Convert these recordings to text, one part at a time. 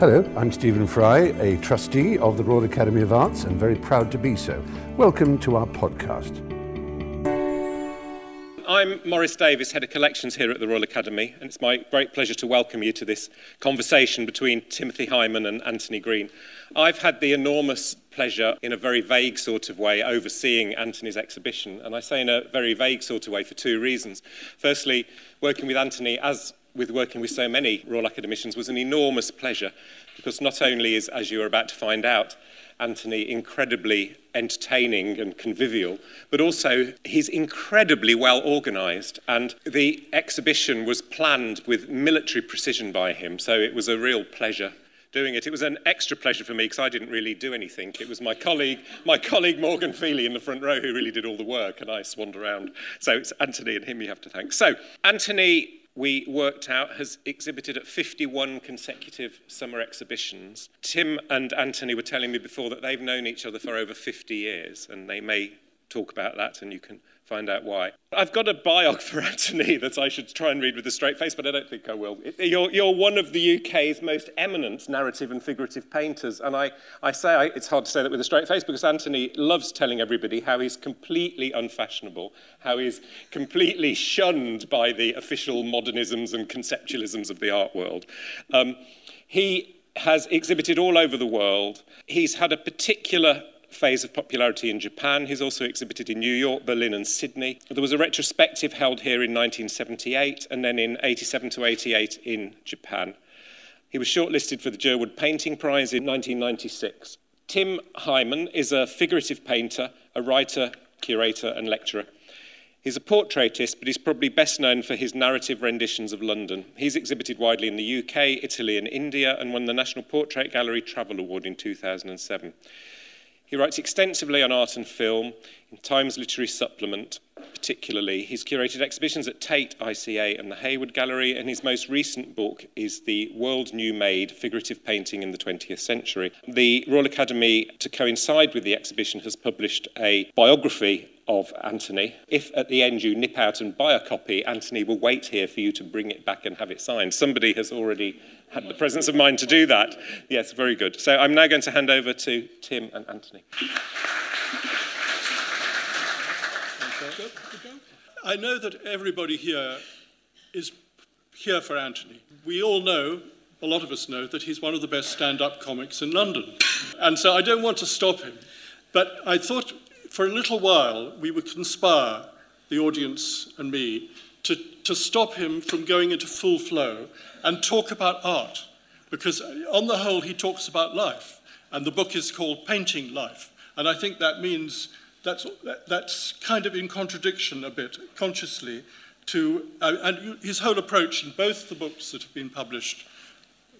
Hello, I'm Stephen Fry, a trustee of the Royal Academy of Arts and very proud to be so. Welcome to our podcast. I'm Maurice Davies, Head of Collections here at the Royal Academy, and it's my great pleasure to welcome you to this conversation between Timothy Hyman and Anthony Green. I've had the enormous pleasure, in a very vague sort of way, overseeing Anthony's exhibition, and I say in a very vague sort of way for two reasons. Firstly, working with Anthony as with working with so many Royal Academicians was an enormous pleasure because not only is, as you are about to find out, Anthony incredibly entertaining and convivial, but also he's incredibly well organised. And the exhibition was planned with military precision by him, so it was a real pleasure doing it. It was an extra pleasure for me because I didn't really do anything. It was my colleague, my colleague Morgan Feely in the front row who really did all the work, and I swanned around. So it's Anthony and him you have to thank. So Anthony we worked out has exhibited at 51 consecutive summer exhibitions. Tim and Anthony were telling me before that they've known each other for over 50 years, and they may talk about that, and you can find out why. I've got a biog for Anthony that I should try and read with a straight face, but I don't think I will. You're, you're one of the UK's most eminent narrative and figurative painters, and I, I say I, it's hard to say that with a straight face because Anthony loves telling everybody how he's completely unfashionable, how he's completely shunned by the official modernisms and conceptualisms of the art world. Um, he has exhibited all over the world. He's had a particular phase of popularity in Japan. He's also exhibited in New York, Berlin, and Sydney. There was a retrospective held here in 1978 and then in 87 to 88 in Japan. He was shortlisted for the Jerwood Painting Prize in 1996. Tim Hyman is a figurative painter, a writer, curator, and lecturer. He's a portraitist, but he's probably best known for his narrative renditions of London. He's exhibited widely in the UK, Italy, and India, and won the National Portrait Gallery Travel Award in 2007. He writes extensively on art and film in Times Literary Supplement, particularly. He's curated exhibitions at Tate, ICA, and the Hayward Gallery, and his most recent book is The World New Made Figurative Painting in the 20th Century. The Royal Academy, to coincide with the exhibition, has published a biography of Anthony. If at the end you nip out and buy a copy, Anthony will wait here for you to bring it back and have it signed. Somebody has already had the presence of mind to do that. Yes, very good. So I'm now going to hand over to Tim and Anthony. I know that everybody here is here for Anthony. We all know, a lot of us know, that he's one of the best stand up comics in London. And so I don't want to stop him. But I thought for a little while we would conspire, the audience and me, to, to stop him from going into full flow and talk about art. Because on the whole, he talks about life. And the book is called Painting Life. And I think that means that's, that's kind of in contradiction a bit, consciously, to, uh, and his whole approach in both the books that have been published.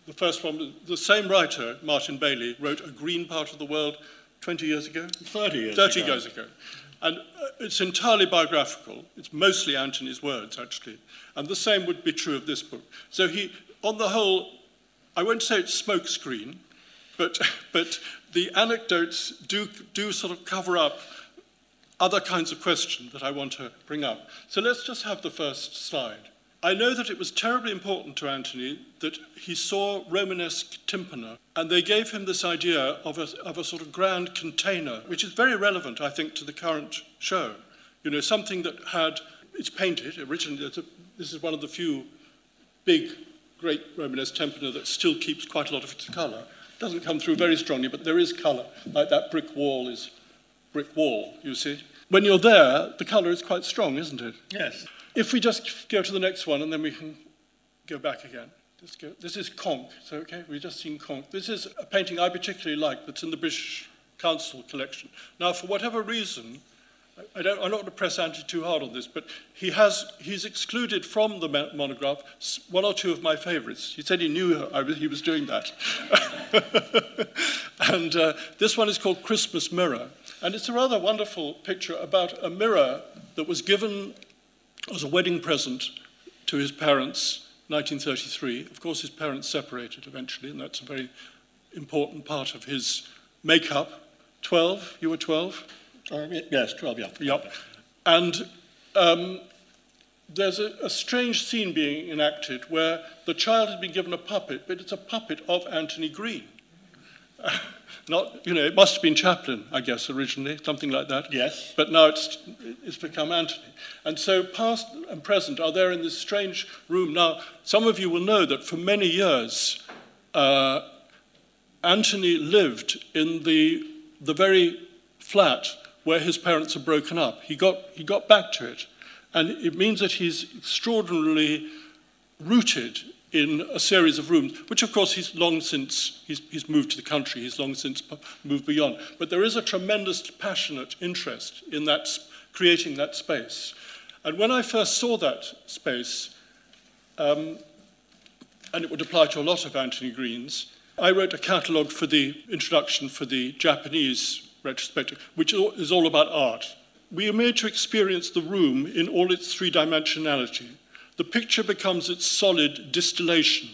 The first one, the same writer, Martin Bailey, wrote A Green Part of the World 20 years ago? 30 years 30 ago. years ago. And uh, it's entirely biographical. It's mostly Anthony's words, actually. And the same would be true of this book. So he, on the whole, I won't say it's smokescreen, but, but the anecdotes do, do sort of cover up other kinds of questions that I want to bring up. So let's just have the first slide. I know that it was terribly important to Anthony that he saw Romanesque tympana, and they gave him this idea of a, of a sort of grand container, which is very relevant, I think, to the current show. You know, something that had, it's painted, originally, it's a, this is one of the few big, great Romanesque tympana that still keeps quite a lot of its colour. It doesn't come through very strongly, but there is colour, like that brick wall is brick wall, you see. When you're there, the colour is quite strong, isn't it? Yes. If we just go to the next one and then we can go back again. Go. This is Conques, so okay, we've just seen Conques. This is a painting I particularly like that's in the British Council collection. Now, for whatever reason, I don't, I'm not going to press Andy too hard on this, but he has, he's excluded from the monograph one or two of my favourites. He said he knew I he was doing that. and uh, this one is called Christmas Mirror. And it's a rather wonderful picture about a mirror that was given as a wedding present to his parents 1933. Of course, his parents separated eventually, and that's a very important part of his makeup. 12? You were 12? Uh, yes, 12, yeah. Yep. And um, there's a, a strange scene being enacted where the child has been given a puppet, but it's a puppet of Anthony Green. Not, you know, it must have been Chaplin, I guess, originally, something like that. Yes. But now it's, it's become Anthony. And so past and present are there in this strange room. Now, some of you will know that for many years, uh, Anthony lived in the, the very flat where his parents had broken up. He got, he got back to it. And it means that he's extraordinarily rooted in a series of rooms, which of course he's long since, he's, he's moved to the country, he's long since moved beyond. But there is a tremendous passionate interest in that, creating that space. And when I first saw that space, um, and it would apply to a lot of Anthony Green's, I wrote a catalogue for the introduction for the Japanese retrospective, which is all about art. We are made to experience the room in all its three dimensionality the picture becomes its solid distillation,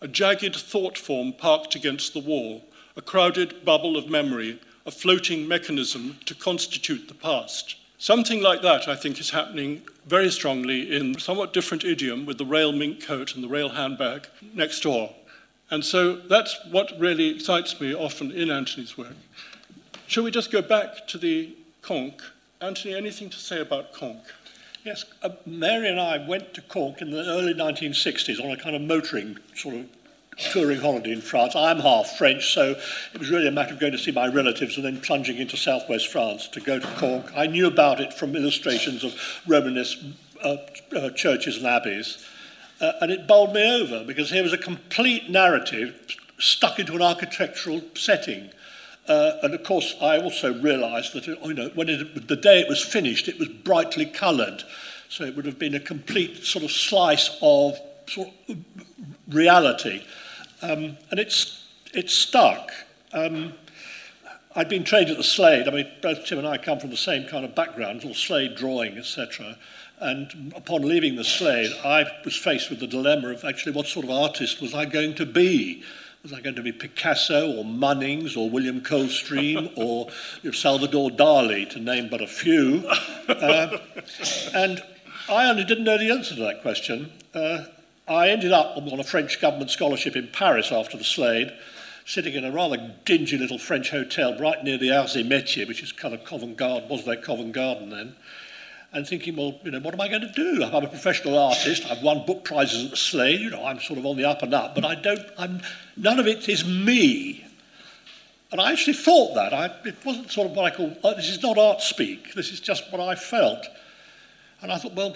a jagged thought form parked against the wall, a crowded bubble of memory, a floating mechanism to constitute the past. Something like that, I think, is happening very strongly in somewhat different idiom with the rail mink coat and the rail handbag next door. And so that's what really excites me often in Anthony's work. Shall we just go back to the Conques? Anthony, anything to say about Conques? Yes, uh, Mary and I went to Conques in the early 1960s on a kind of motoring sort of touring holiday in France. I'm half French, so it was really a matter of going to see my relatives and then plunging into southwest France to go to Conques. I knew about it from illustrations of Romanesque uh, uh, churches and abbeys, uh, and it bowled me over because here was a complete narrative stuck into an architectural setting. Uh, and of course, I also realised that you know, when it, the day it was finished, it was brightly coloured. So it would have been a complete sort of slice of, sort of reality. Um, and it's, it's stuck. Um, I'd been trained at the Slade. I mean, both Tim and I come from the same kind of background, all Slade drawing, etc. And upon leaving the Slade, I was faced with the dilemma of actually what sort of artist was I going to be? Was I going to be Picasso or Munnings or William Coldstream or Salvador Dali, to name but a few? Uh, and I only didn't know the answer to that question. Uh, I ended up on a French government scholarship in Paris after the Slade, sitting in a rather dingy little French hotel right near the Arts et Métiers, which is kind of Covent Garden, was there Covent Garden then? And thinking, well, you know, what am I going to do? I'm a professional artist. I've won book prizes at the Slade. You know, I'm sort of on the up and up, but I don't. I'm none of it is me. And I actually thought that. I, it wasn't sort of what I call. Oh, this is not art speak. This is just what I felt. And I thought, well,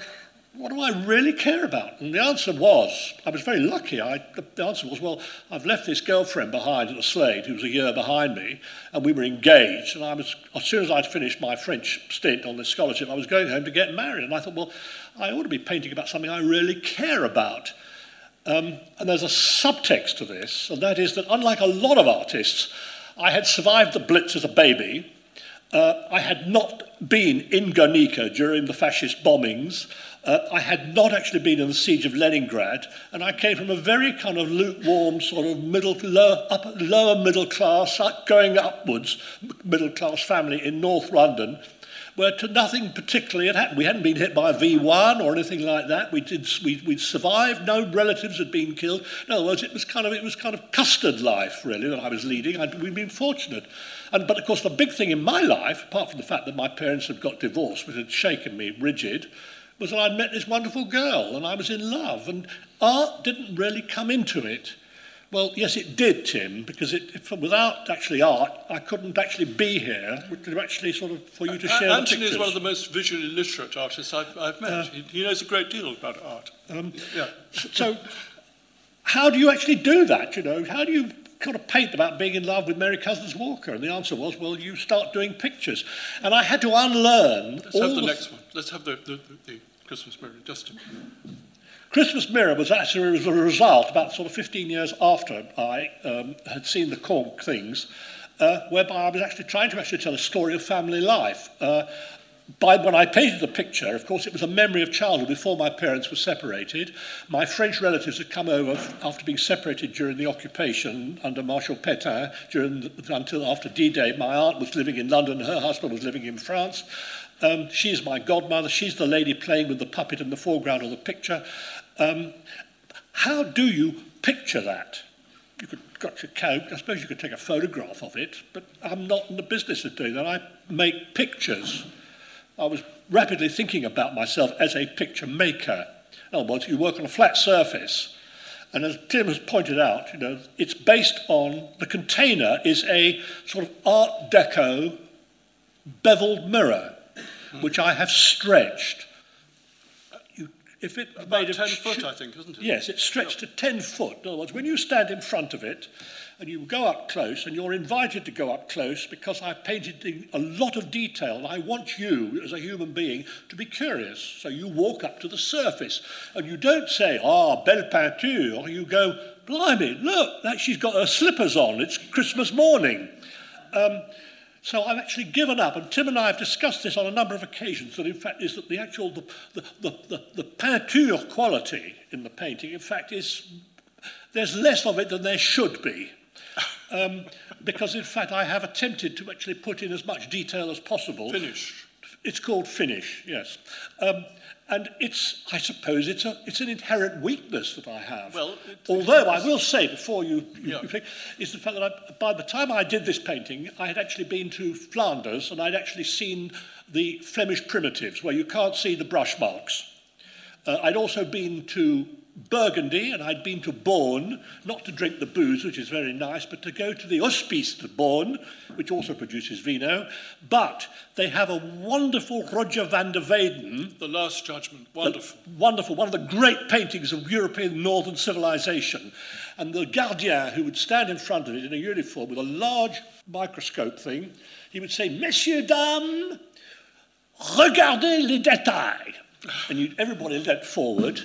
what do I really care about? And the answer was, I was very lucky. I, the answer was, well, I've left this girlfriend behind at the Slade, who was a year behind me, and we were engaged. And I was, as soon as I'd finished my French stint on this scholarship, I was going home to get married. And I thought, well, I ought to be painting about something I really care about. Um, and there's a subtext to this, and that is that unlike a lot of artists, I had survived the Blitz as a baby. Uh, I had not been in Guernica during the fascist bombings. Uh, I had not actually been in the siege of Leningrad, and I came from a very kind of lukewarm, sort of middle, lower, upper, lower middle class, going upwards, middle class family in North London, where to nothing particularly had happened. We hadn't been hit by a V1 or anything like that. We did, we, we'd survived. No relatives had been killed. In other words, it was kind of, it was kind of custard life, really, that I was leading. I'd, we'd been fortunate. And, but of course, the big thing in my life, apart from the fact that my parents had got divorced, which had shaken me rigid, was that I'd met this wonderful girl and I was in love. And art didn't really come into it. Well, yes, it did, Tim, because it, if, without actually art, I couldn't actually be here to actually sort of for you to share. Uh, Anthony is one of the most visually literate artists I've, I've met. Uh, he, he knows a great deal about art. Um, yeah. So, how do you actually do that? You know, how do you kind of paint about being in love with Mary Cozens-Walker? And the answer was, well, you start doing pictures. And I had to unlearn. Let's have the, the next one. Let's have the, the, the Christmas mirror, Justin. Christmas Mirror was actually a result about sort of 15 years after I um, had seen the Conques things, uh, whereby I was actually trying to actually tell a story of family life. Uh, by when I painted the picture, of course, it was a memory of childhood before my parents were separated. My French relatives had come over after being separated during the occupation under Marshal Pétain during the, until after D-Day. My aunt was living in London, her husband was living in France. Um, she's my godmother. She's the lady playing with the puppet in the foreground of the picture. Um, how do you picture that? You could got your coat. I suppose you could take a photograph of it, but I'm not in the business of doing that. I make pictures. I was rapidly thinking about myself as a picture maker. In other words, you work on a flat surface. And as Tim has pointed out, you know, it's based on the container is a sort of Art Deco beveled mirror, which I have stretched. You, if it About made 10 foot, I think, isn't it? Yes, it's stretched to 10 foot. In other words, when you stand in front of it, and you go up close, and you're invited to go up close because I've painted in a lot of detail, and I want you, as a human being, to be curious. So you walk up to the surface, and you don't say, ah, belle peinture, you go, blimey, look, that she's got her slippers on, it's Christmas morning. Um, so I've actually given up, and Tim and I have discussed this on a number of occasions, that in fact is that the actual, the, the, the, the, peinture quality in the painting, in fact, is, there's less of it than there should be. Um, because in fact I have attempted to actually put in as much detail as possible. Finish. It's called finish, yes. Um, and it's, I suppose, it's, a, it's an inherent weakness that I have. Well, it, Although I will say before you, you, yeah. think, is the fact that I, by the time I did this painting, I had actually been to Flanders and I'd actually seen the Flemish primitives, where you can't see the brush marks. Uh, I'd also been to Burgundy, and I'd been to Beaune, not to drink the booze, which is very nice, but to go to the Hospice de Beaune, which also produces vino. But they have a wonderful Roger van der Weyden. Hmm? The Last Judgment, wonderful. wonderful, one of the great paintings of European northern civilization. And the gardien, who would stand in front of it in a uniform with a large microscope thing, he would say, Messieurs, dames, regardez les détails. And everybody leant forward.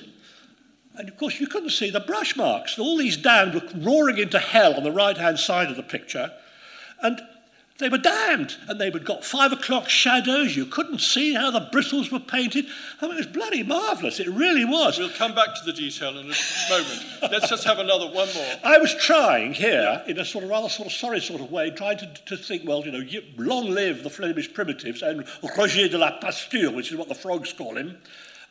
And of course, you couldn't see the brush marks. All these damned were roaring into hell on the right hand side of the picture. And they were damned. And they had got five o'clock shadows. You couldn't see how the bristles were painted. I mean, it was bloody marvellous. It really was. We'll come back to the detail in a moment. Let's just have another one more. I was trying here, yeah. in a sort of rather sort of sorry sort of way, trying to, to think, well, you know, long live the Flemish primitives and Roger de la Pasture, which is what the frogs call him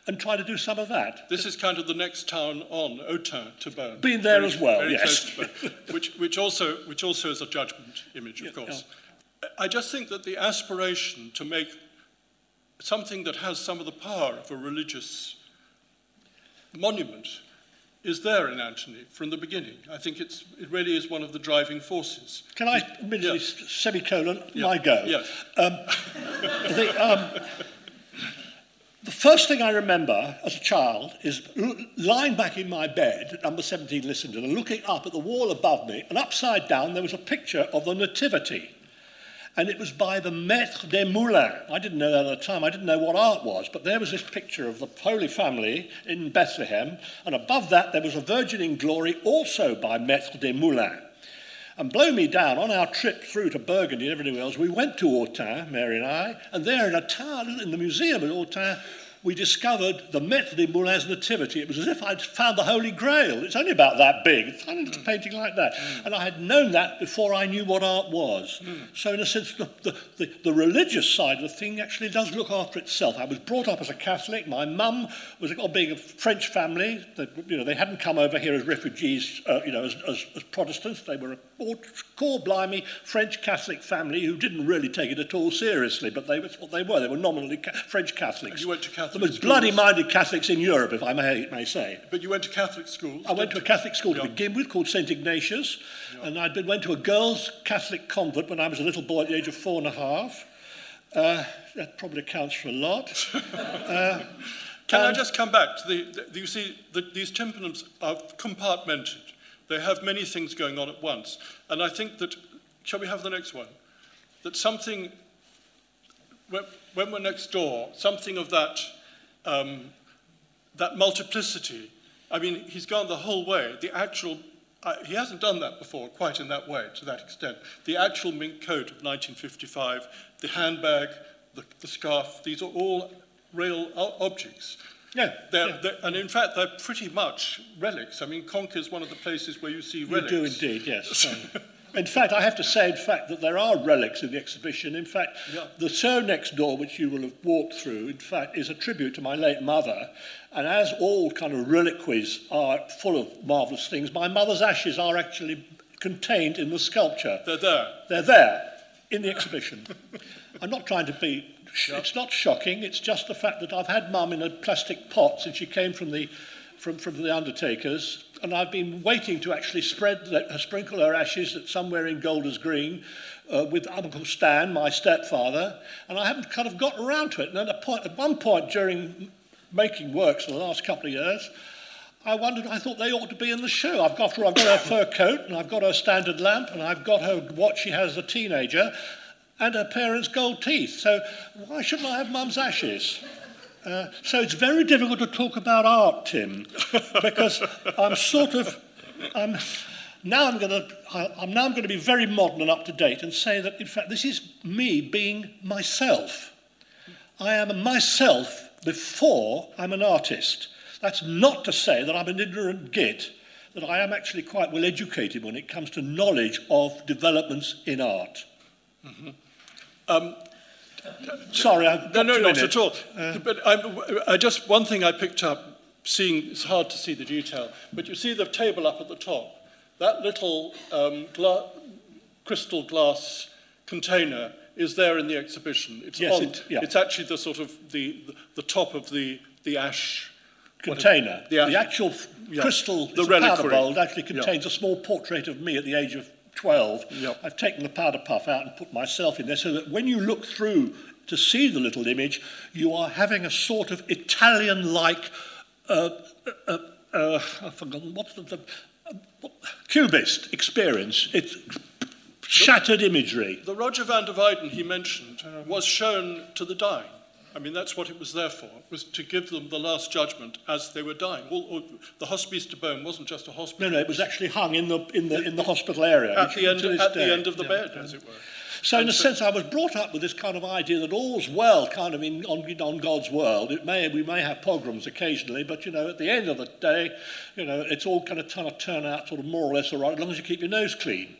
and try to do some of that. This is kind of the next town on, Autun to Bern. Been there very, as well, yes. which, which, also, which also is a judgment image, of yeah, course. Yeah. I just think that the aspiration to make something that has some of the power of a religious monument is there in Anthony from the beginning. I think it's, it really is one of the driving forces. Can I, immediately, yeah. semicolon, yeah. my go? Yes. Um, the, um, the first thing I remember as a child is lying back in my bed at number 17 Lissenden and looking up at the wall above me, and upside down there was a picture of the Nativity. And it was by the Maître des Moulins. I didn't know that at the time. I didn't know what art was. But there was this picture of the Holy Family in Bethlehem. And above that, there was a Virgin in Glory, also by Maître des Moulins. And blow me down, on our trip through to Burgundy and everywhere else, we went to Autun, Mary and I, and there in a town, in the museum at Autun, we discovered the Maître des Moulin's nativity. It was as if I'd found the Holy Grail. It's only about that big. It's a mm. painting like that. Mm. And I had known that before I knew what art was. Mm. So in a sense, the, the, the, the, religious side of the thing actually does look after itself. I was brought up as a Catholic. My mum was being a French family. That, you know, they hadn't come over here as refugees, uh, you know, as, as, as Protestants. They were a core blimey French Catholic family who didn't really take it at all seriously, but they were what they were. They were nominally ca- French Catholics. And you went to Catholic the most bloody-minded Catholics in Europe, if I may, may say. But you went to Catholic schools? I went to a Catholic school to begin with called St. Ignatius, and I went to a girls' Catholic convent when I was a little boy at the age of four and a half. Uh, that probably accounts for a lot. uh, Can I just come back to the, the you see, the, these tympanums are compartmented. They have many things going on at once. And I think that, shall we have the next one? That something, when, when we're next door, something of that um, that multiplicity. I mean, he's gone the whole way. The actual, uh, he hasn't done that before quite in that way, to that extent. The actual mink coat of 1955, the handbag, the, the scarf, these are all real objects. Yeah, they're, yeah. They're, and in fact, they're pretty much relics. I mean, Conques is one of the places where you see relics. You do indeed, yes. in fact, I have to say, in fact, that there are relics in the exhibition. In fact, Yeah. the show next door, which you will have walked through, in fact, is a tribute to my late mother. And as all kind of reliquaries are full of marvellous things, my mother's ashes are actually contained in the sculpture. They're there. They're there in the exhibition. I'm not trying to be. It's not shocking. It's just the fact that I've had mum in a plastic pot since she came from the from, from the undertakers, and I've been waiting to actually spread her sprinkle her ashes at somewhere in Golders Green uh, with Uncle Stan, my stepfather, and I haven't kind of got around to it. And at, point, at one point during making works for the last couple of years, I wondered, I thought they ought to be in the show. I've got her, I've got her fur coat, and I've got her standard lamp, and I've got her what she has as a teenager, and her parents' gold teeth. So why shouldn't I have mum's ashes? Uh, so it's very difficult to talk about art, Tim, because I'm sort of, I'm, now I'm going to, I'm now I'm going to be very modern and up to date and say that in fact this is me being myself. I am myself before I'm an artist. That's not to say that I'm an ignorant git, that I am actually quite well educated when it comes to knowledge of developments in art. Sorry, I've No, no, not at it. all. but I, I just one thing I picked up, seeing it's hard to see the detail, but you see the table up at the top. That little um, gla- crystal glass container is there in the exhibition. It's Yes, on. it- yeah. It's actually the sort of the the, the top of the the ash container. The The, ash- actual f- yeah, crystal, the a powder reliquary. bowl, actually Yeah. contains a small portrait of me at the age of 12. Yep. I've taken the powder puff out and put myself in there so that when you look through to see the little image, you are having a sort of Italian-like, uh, uh, uh, I've forgotten, what's the, the uh, what- cubist experience. It's shattered imagery. The Roger van der Weyden he mentioned was shown to the dying. I mean, that's what it was there for, was to give them the last judgment as they were dying. All, all, the Hospice de Beaune wasn't just a hospital. No, no, it was actually hung in the, in the, in the hospital area. At, the end, at the end of the yeah, bed, yeah. as it were. So, in a so- sense, I was brought up with this kind of idea that all's well, kind of in, on, on God's world. It may we may have pogroms occasionally, but you know, at the end of the day, you know, it's all kind of kind of turn out sort of more or less all right as long as you keep your nose clean.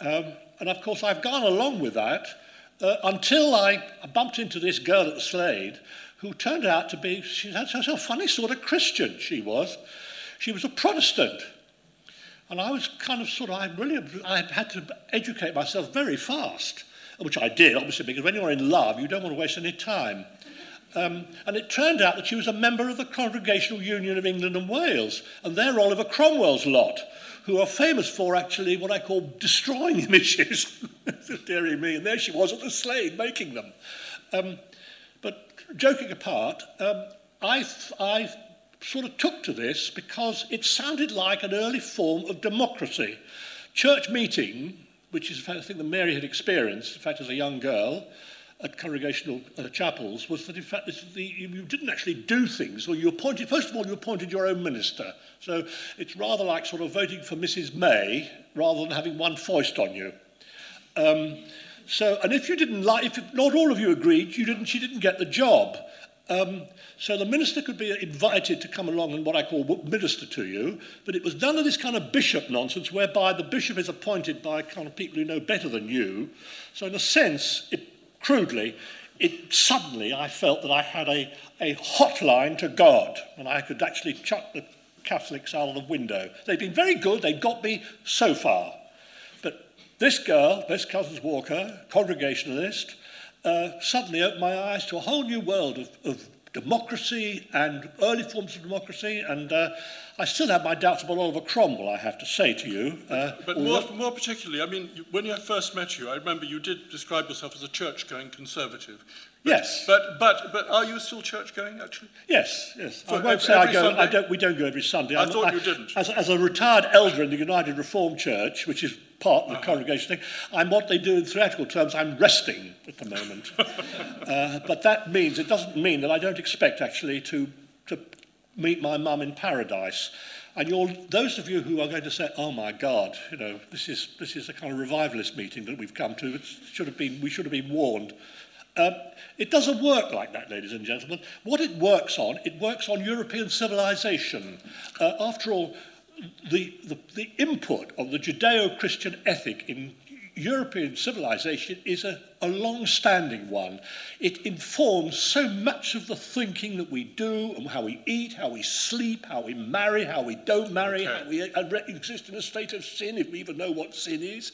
Um, and of course, I've gone along with that uh, until I bumped into this girl at the Slade, who turned out to be she such a funny sort of Christian. She was, she was a Protestant. And I was kind of sort of, I really, I had to educate myself very fast, which I did, obviously, because when you're in love, you don't want to waste any time. Um, and it turned out that she was a member of the Congregational Union of England and Wales, and they're Oliver Cromwell's lot, who are famous for actually what I call destroying images. Dearie me, and there she was at the Slade making them. Um, but joking apart, um, I, I sort of took to this because it sounded like an early form of democracy. Church meeting, which is a thing that Mary had experienced, in fact, as a young girl, at congregational uh, chapels, was that in fact this, the, you didn't actually do things, or you appointed, first of all, you appointed your own minister. So it's rather like sort of voting for Mrs. May rather than having one foist on you. Um, so, and if you didn't like, if not all of you agreed, you didn't, she didn't get the job. Um, so the minister could be invited to come along and what I call minister to you, but it was none of this kind of bishop nonsense whereby the bishop is appointed by kind of people who know better than you. So in a sense, it, crudely, it suddenly I felt that I had a, a hotline to God, and I could actually chuck the Catholics out of the window. They've been very good, they'd got me so far. But this girl, this Cozens-Walker, Congregationalist, uh, suddenly opened my eyes to a whole new world of, of democracy and early forms of democracy. And uh, I still have my doubts about Oliver Cromwell, I have to say to you. Uh, but more, more particularly, I mean, you, when I first met you, I remember you did describe yourself as a church-going conservative, Yes. But, but, but are you still church-going, actually? Yes, yes. For I won't ev- say I go. I don't. We don't go every Sunday. I I'm- thought you didn't. As, as a retired elder in the United Reformed Church, which is part of Uh-huh. the congregation thing, I'm what they do in theatrical terms. I'm resting at the moment. uh, but that means it doesn't mean that I don't expect actually to to meet my mum in paradise. And you're, those of you who are going to say, "Oh my God, you know, this is this is a kind of revivalist meeting that we've come to. It should have been. We should have been warned." Uh, it doesn't work like that, ladies and gentlemen. What it works on, it works on European civilization. Uh, after all, the, the, the input of the Judeo-Christian ethic in European civilization is a, a long-standing one. It informs so much of the thinking that we do and how we eat, how we sleep, how we marry, how we don't marry, okay. how we uh, exist in a state of sin, if we even know what sin is.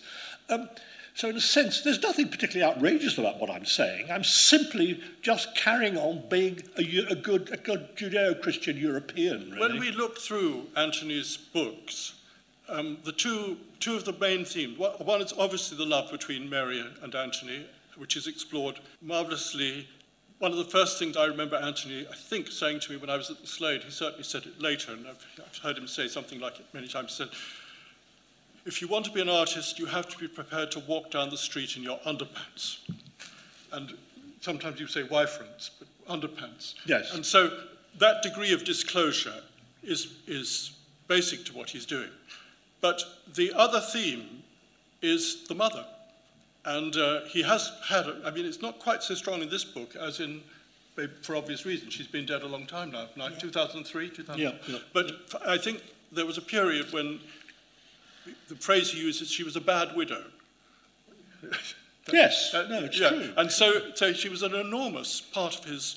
Um, so in a sense, there's nothing particularly outrageous about what I'm saying. I'm simply just carrying on being a, a good, a good Judeo-Christian European, really. When we look through Anthony's books, um, the two, two of the main themes, one is obviously the love between Mary and Anthony, which is explored marvelously. One of the first things I remember Antony, I think, saying to me when I was at the Slade, he certainly said it later, and I've, I've heard him say something like it many times. He said, if you want to be an artist, you have to be prepared to walk down the street in your underpants. And sometimes you say Y fronts, but underpants. Yes. And so that degree of disclosure is, is basic to what he's doing. But the other theme is the mother. And uh, he has had, a- I mean, it's not quite so strong in this book as in, for obvious reasons. She's been dead a long time now, like 2003, 2000. Yeah, yeah. But I think there was a period when the phrase he uses, she was a bad widow. Yes, Uh, no, it's yeah. true. And so, so she was an enormous part of his,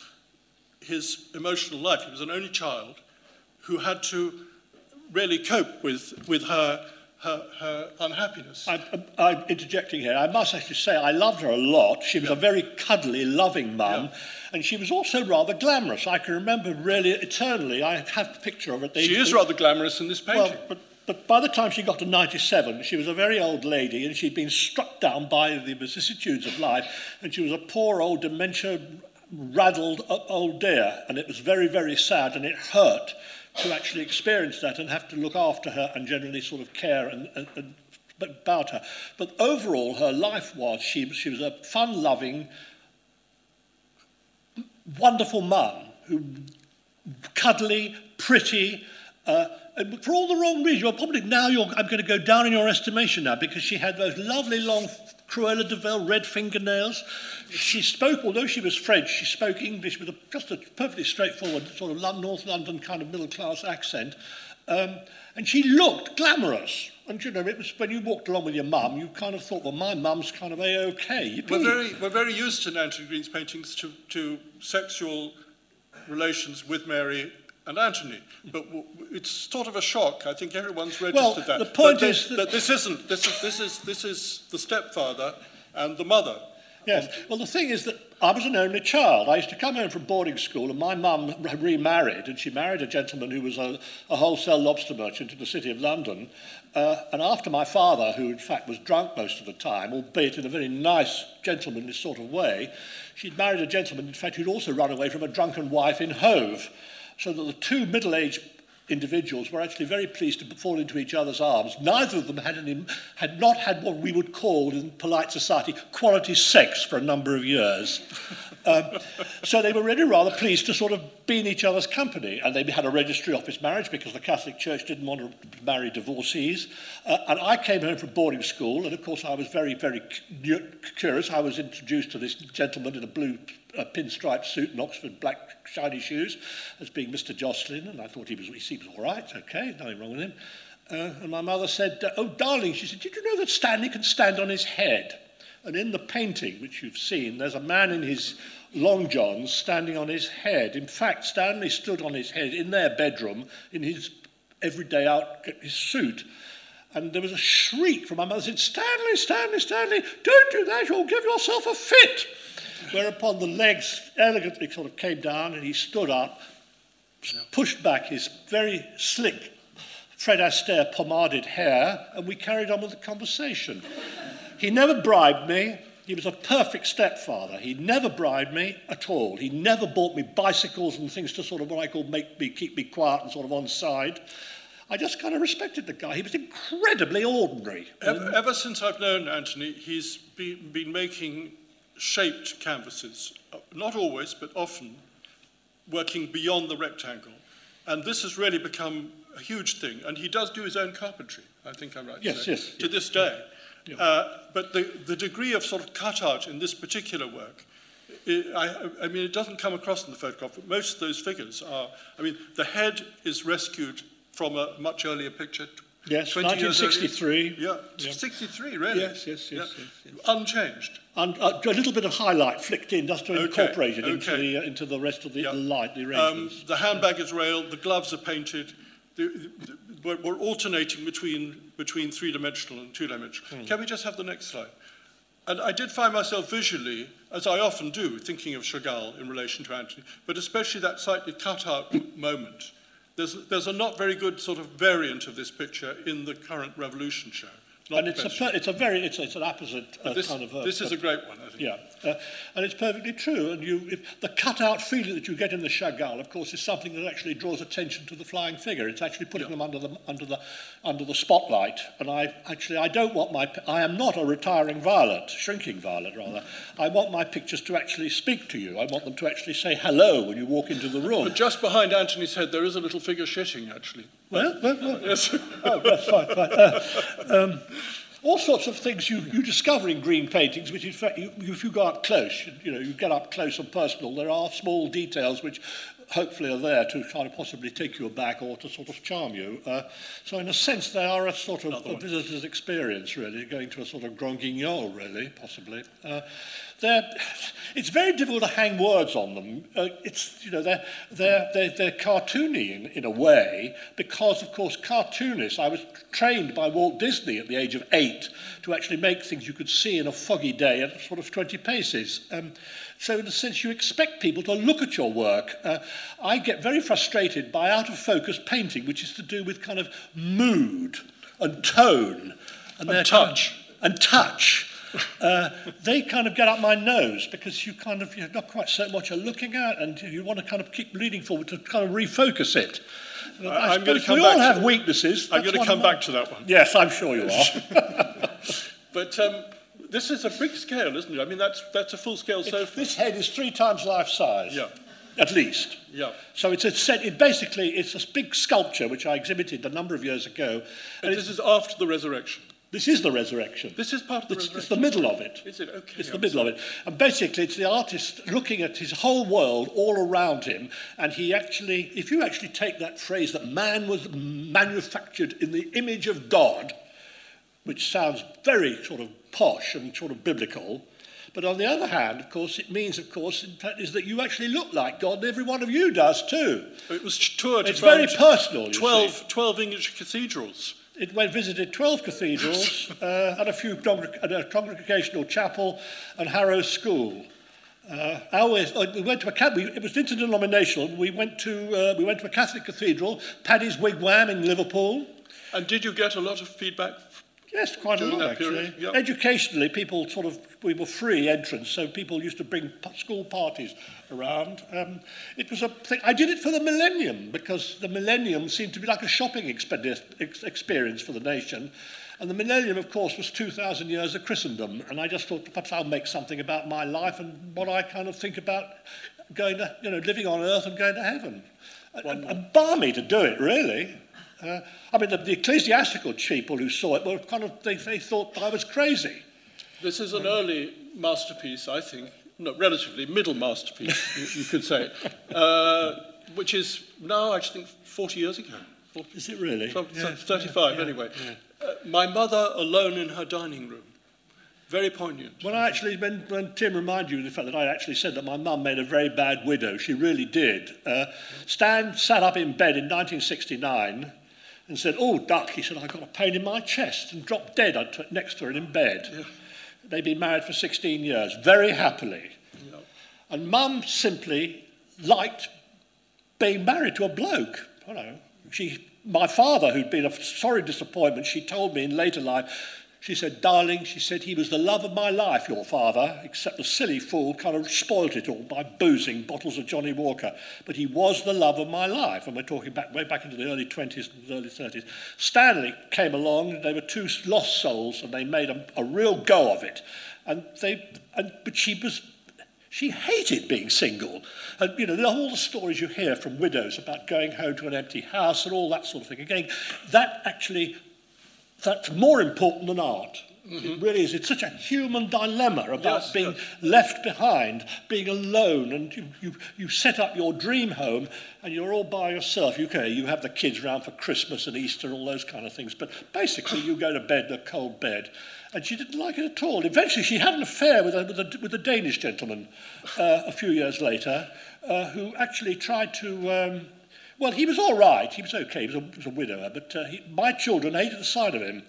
his emotional life. He was an only child who had to really cope with, with her, her, her unhappiness. I'm, I'm interjecting here. I must actually say I loved her a lot. She was a very cuddly, loving mum, Yeah. and she was also rather glamorous. I can remember really eternally. I have a picture of it. They- she is rather glamorous in this painting. Well, but, but by the time she got to 97, she was a very old lady and she'd been struck down by the vicissitudes of life. And she was a poor old dementia raddled old dear. And it was very, very sad and it hurt to actually experience that and have to look after her and generally sort of care and, and, and about her. But overall, her life was she, she was a fun loving, wonderful mum who cuddly, pretty, uh, for all the wrong reasons. You're probably now I'm going to go down in your estimation now because she had those lovely long Cruella de Vil red fingernails. She spoke, although she was French, she spoke English with a, just a perfectly straightforward sort of North London kind of middle class accent. Um, and she looked glamorous. And you know, it was when you walked along with your mum, you kind of thought, well, my mum's kind of a-okay. We're very, we're very used to Nancy Green's paintings to, to sexual relations with Mary and Anthony, but it's sort of a shock. I think everyone's registered Well, that. the point But is this, that- this isn't. This is, this, is, this is the stepfather and the mother. Yes. Well, the thing is that I was an only child. I used to come home from boarding school, and my mum remarried, and she married a gentleman who was a, a wholesale lobster merchant in the city of London. Uh, and after my father, who in fact was drunk most of the time, albeit in a very nice, gentlemanly sort of way, she'd married a gentleman, in fact, who'd also run away from a drunken wife in Hove. So that the two middle-aged individuals were actually very pleased to fall into each other's arms. Neither of them had, any, had not had what we would call in polite society quality sex for a number of years. Um, so they were really rather pleased to sort of be in each other's company. And they had a registry office marriage because the Catholic Church didn't want to marry divorcees. Uh, and I came home from boarding school, and of course I was very, very curious. I was introduced to this gentleman in a blue uh, pinstripe suit and Oxford black shiny shoes as being Mr. Joscelyne, and I thought he was, he seems all right, okay, nothing wrong with him. Uh, and my mother said, uh, oh, darling, she said, did you know that Stanley can stand on his head? And in the painting, which you've seen, there's a man in his long johns standing on his head. In fact, Stanley stood on his head in their bedroom in his everyday out his suit. And there was a shriek from my mother said, Stanley, Stanley, Stanley, don't do that, you'll give yourself a fit. Whereupon the legs elegantly sort of came down and he stood up, pushed back his very slick Fred Astaire pomaded hair, and we carried on with the conversation. He never bribed me. He was a perfect stepfather. He never bribed me at all. He never bought me bicycles and things to sort of what I call make me keep me quiet and sort of on side. I just kind of respected the guy. He was incredibly ordinary. Ever, ever since I've known Anthony, he's been, been making shaped canvases, uh, not always, but often, working beyond the rectangle. And this has really become a huge thing. And he does do his own carpentry, I think I'm right. to Yes, yes, To this day. Uh, but the, the degree of sort of cutout in this particular work it, I, I mean, it doesn't come across in the photograph, but most of those figures are, I mean, the head is rescued from a much earlier picture. Yes, 20 years earlier. 1963. Yeah, Yeah. 63, really? Yes, yes, yes, yes, yes. Unchanged. And uh, a little bit of highlight flicked in just to Okay, incorporate it into, okay. the, uh, into the rest of the Yeah. light, the Um, the handbag is railed, the gloves are painted. The, the, we're, we're alternating between, between three-dimensional and two-dimensional. Hmm. Can we just have the next slide? And I did find myself visually, as I often do, thinking of Chagall in relation to Anthony, but especially that slightly cut-out moment. There's, there's a not very good sort of variant of this picture in the current Revolution show. And it's a, it's a very, it's, it's an opposite uh, this, kind of... Uh, this is a great one, Yeah, uh, and it's perfectly true. And you, if, the cut-out feeling that you get in the Chagall, of course, is something that actually draws attention to the flying figure. It's actually putting Yeah. them under the under the under the spotlight. And I actually I don't want my I am not a retiring violet, shrinking violet rather. I want my pictures to actually speak to you. I want them to actually say hello when you walk into the room. But just behind Anthony's head, there is a little figure shitting, actually. Well, well, well, Yes. oh, that's fine, fine. Uh, um, all sorts of things you, you discover in green paintings, which in fact, you, if you go up close, you know, you get up close and personal, there are small details which hopefully are there to try to possibly take you aback or to sort of charm you. Uh, so in a sense, they are a sort of a visitor's experience, really, going to a sort of Grand Guignol, really, possibly. Uh, they're, it's very difficult to hang words on them. Uh, it's, you know, they're, they're, they're, they're cartoony in, in a way because, of course, cartoonists, I was trained by Walt Disney at the age of eight to actually make things you could see in a foggy day at sort of 20 paces. Um, so in a sense, you expect people to look at your work. Uh, I get very frustrated by out-of-focus painting, which is to do with kind of mood and tone. And, they're kind of- touch. and touch. Uh, they kind of get up my nose because you kind of you're not quite certain what you're looking at, and you want to kind of keep leaning forward to kind of refocus it. I, I- I'm gonna come we back all to- have weaknesses. I'm going to come back to that one. Yes, I'm sure you are. But um, this is a big scale, isn't it? I mean, that's, that's a full-scale sofa. this head is three times life size. Yeah. At least. Yeah. So it's a set, it basically it's a big sculpture which I exhibited a number of years ago, and And this is after the resurrection. This is the resurrection. This is part of the It's, it's the middle of it. Is it? Okay. It's the middle of it. And basically, it's the artist looking at his whole world all around him. And he actually, if you actually take that phrase that man was manufactured in the image of God, which sounds very sort of posh and sort of biblical, but on the other hand, of course, it means, of course, in fact, is that you actually look like God, and every one of you does too. It was toured It's very personal, you 12, see. 12 English cathedrals. It went visited 12 cathedrals uh, and a few and a congregational chapel and Harrow School. Uh, always, uh, we went to a we, it was interdenominational. We went to uh, we went to a Catholic cathedral, Paddy's Wigwam in Liverpool. And did you get a lot of feedback? Yes, quite a lot actually. yep. Educationally, people sort of we were free entrance, so people used to bring school parties around. Um, it was a thing. I did it for the millennium because the millennium seemed to be like a shopping experience for the nation. And the millennium, of course, was 2,000 years of Christendom. And I just thought perhaps I'll make something about my life and what I kind of think about going to, you know, living on earth and going to heaven. And, and balmy to do it, really. Uh, I mean, the, the ecclesiastical people who saw it were kind of, they, they thought I was crazy. This is an early masterpiece, I think. No, relatively middle masterpiece, you, you could say. Uh, which is now, I think, 40 years ago. 40, Is it really? 12, Yes, 35, yeah, anyway. yeah. Uh, my mother alone in her dining room. Very poignant. When I actually, when, when Tim reminded you of the fact that I actually said that my mum made a very bad widow, she really did. Uh, Stan sat up in bed in 1969 and said, "Oh, Duck," he said, "I got a pain in my chest," and dropped dead next to her in bed. They'd been married for 16 years, very happily. Yeah. And Mum simply liked being married to a bloke. You know, she, my father, who'd been a sorry disappointment, she told me in later life, she said, darling, she said, he was the love of my life, your father, except the silly fool kind of spoilt it all by boozing bottles of Johnnie Walker. But he was the love of my life. And we're talking back way back into the early 20s and early 30s. Stanley came along, they were two lost souls, and they made a, a real go of it. And they, and, but she was she hated being single. And, you know, all the stories you hear from widows about going home to an empty house and all that sort of thing. Again, that actually, that's more important than art. Mm-hmm. It really is. It's such a human dilemma about Yes, being yes. left behind, being alone, and you, you, you set up your dream home and you're all by yourself. You, okay, you have the kids round for Christmas and Easter and all those kind of things, but basically you go to bed in a cold bed. And she didn't like it at all. Eventually, she had an affair with a, with a, with a Danish gentleman uh, a few years later uh, who actually tried to. Um, well, he was all right. He was okay. He was a, he was a widower. But uh, he, my children hated the sight of him.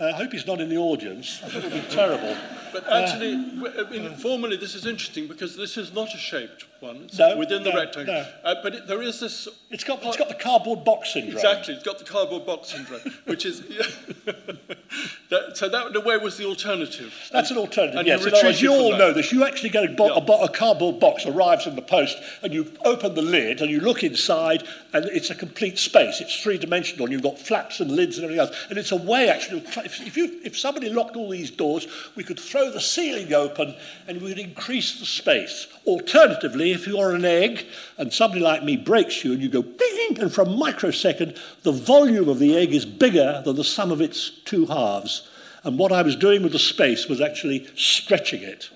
Uh, I hope he's not in the audience. It would be terrible. But Anthony, w- I mean, formally, this is interesting because this is not a shaped one. It's No, within the no, rectangle. no. Uh, but it, there is this. It's got, it's got the cardboard box syndrome. Exactly, it's got the cardboard box syndrome, which is. that, so that, in a way, was the alternative. That's an alternative, And yes. you words, you all that. know this. You actually get a, bo- Yeah. a, a cardboard box arrives in the post, and you open the lid, and you look inside, and it's a complete space. It's three-dimensional, and you've got flaps and lids and everything else. And it's a way, actually, if, if, you, if somebody locked all these doors, we could throw the ceiling open, and we would increase the space. Alternatively, if you're an egg, and somebody like me breaks you, and you go ding, and for a microsecond, the volume of the egg is bigger than the sum of its two halves. And what I was doing with the space was actually stretching it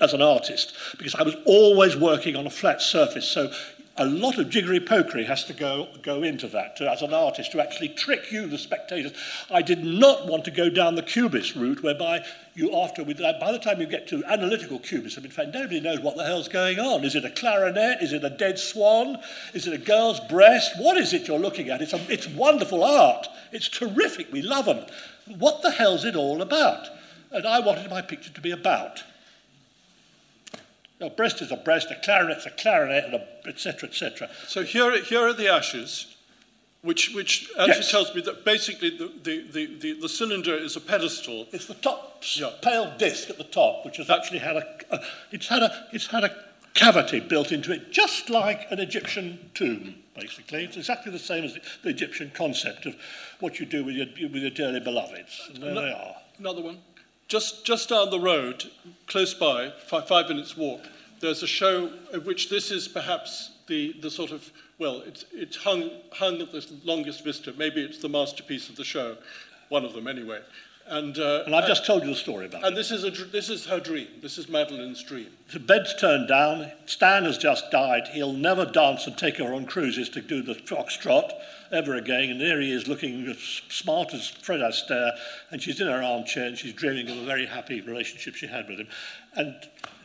as an artist, because I was always working on a flat surface. So a lot of jiggery pokery has to go, go into that to, as an artist to actually trick you, the spectators. I did not want to go down the cubist route, whereby you, after, with, by the time you get to analytical cubism, in fact, nobody knows what the hell's going on. Is it a clarinet? Is it a dead swan? Is it a girl's breast? What is it you're looking at? It's, a, it's wonderful art. It's terrific. We love them. What the hell's it all about? And I wanted my picture to be about. A breast is a breast, a clarinet's a clarinet, etc. etc. So here, here are the ashes, which, which actually Yes. tells me that basically the, the, the, the, the cylinder is a pedestal. It's the top Yeah. pale disc at the top, which has actually had a, a it's had a it's had a cavity built into it, just like an Egyptian tomb. Basically, it's exactly the same as the, the Egyptian concept of what you do with your with your dearly beloveds. And there No- they are. Another one. Just, just down the road, close by, five, five minutes walk, there's a show of which this is perhaps the, the sort of, well, it's, it's hung, hung at the longest vista. Maybe it's the masterpiece of the show, one of them anyway. And, uh, And I've just told you the story about it. and this is, a, this is her dream. This is Madeline's dream. The bed's turned down. Stan has just died. He'll never dance and take her on cruises to do the foxtrot ever again. And there he is looking as smart as Fred Astaire. And she's in her armchair and she's dreaming of a very happy relationship she had with him. And,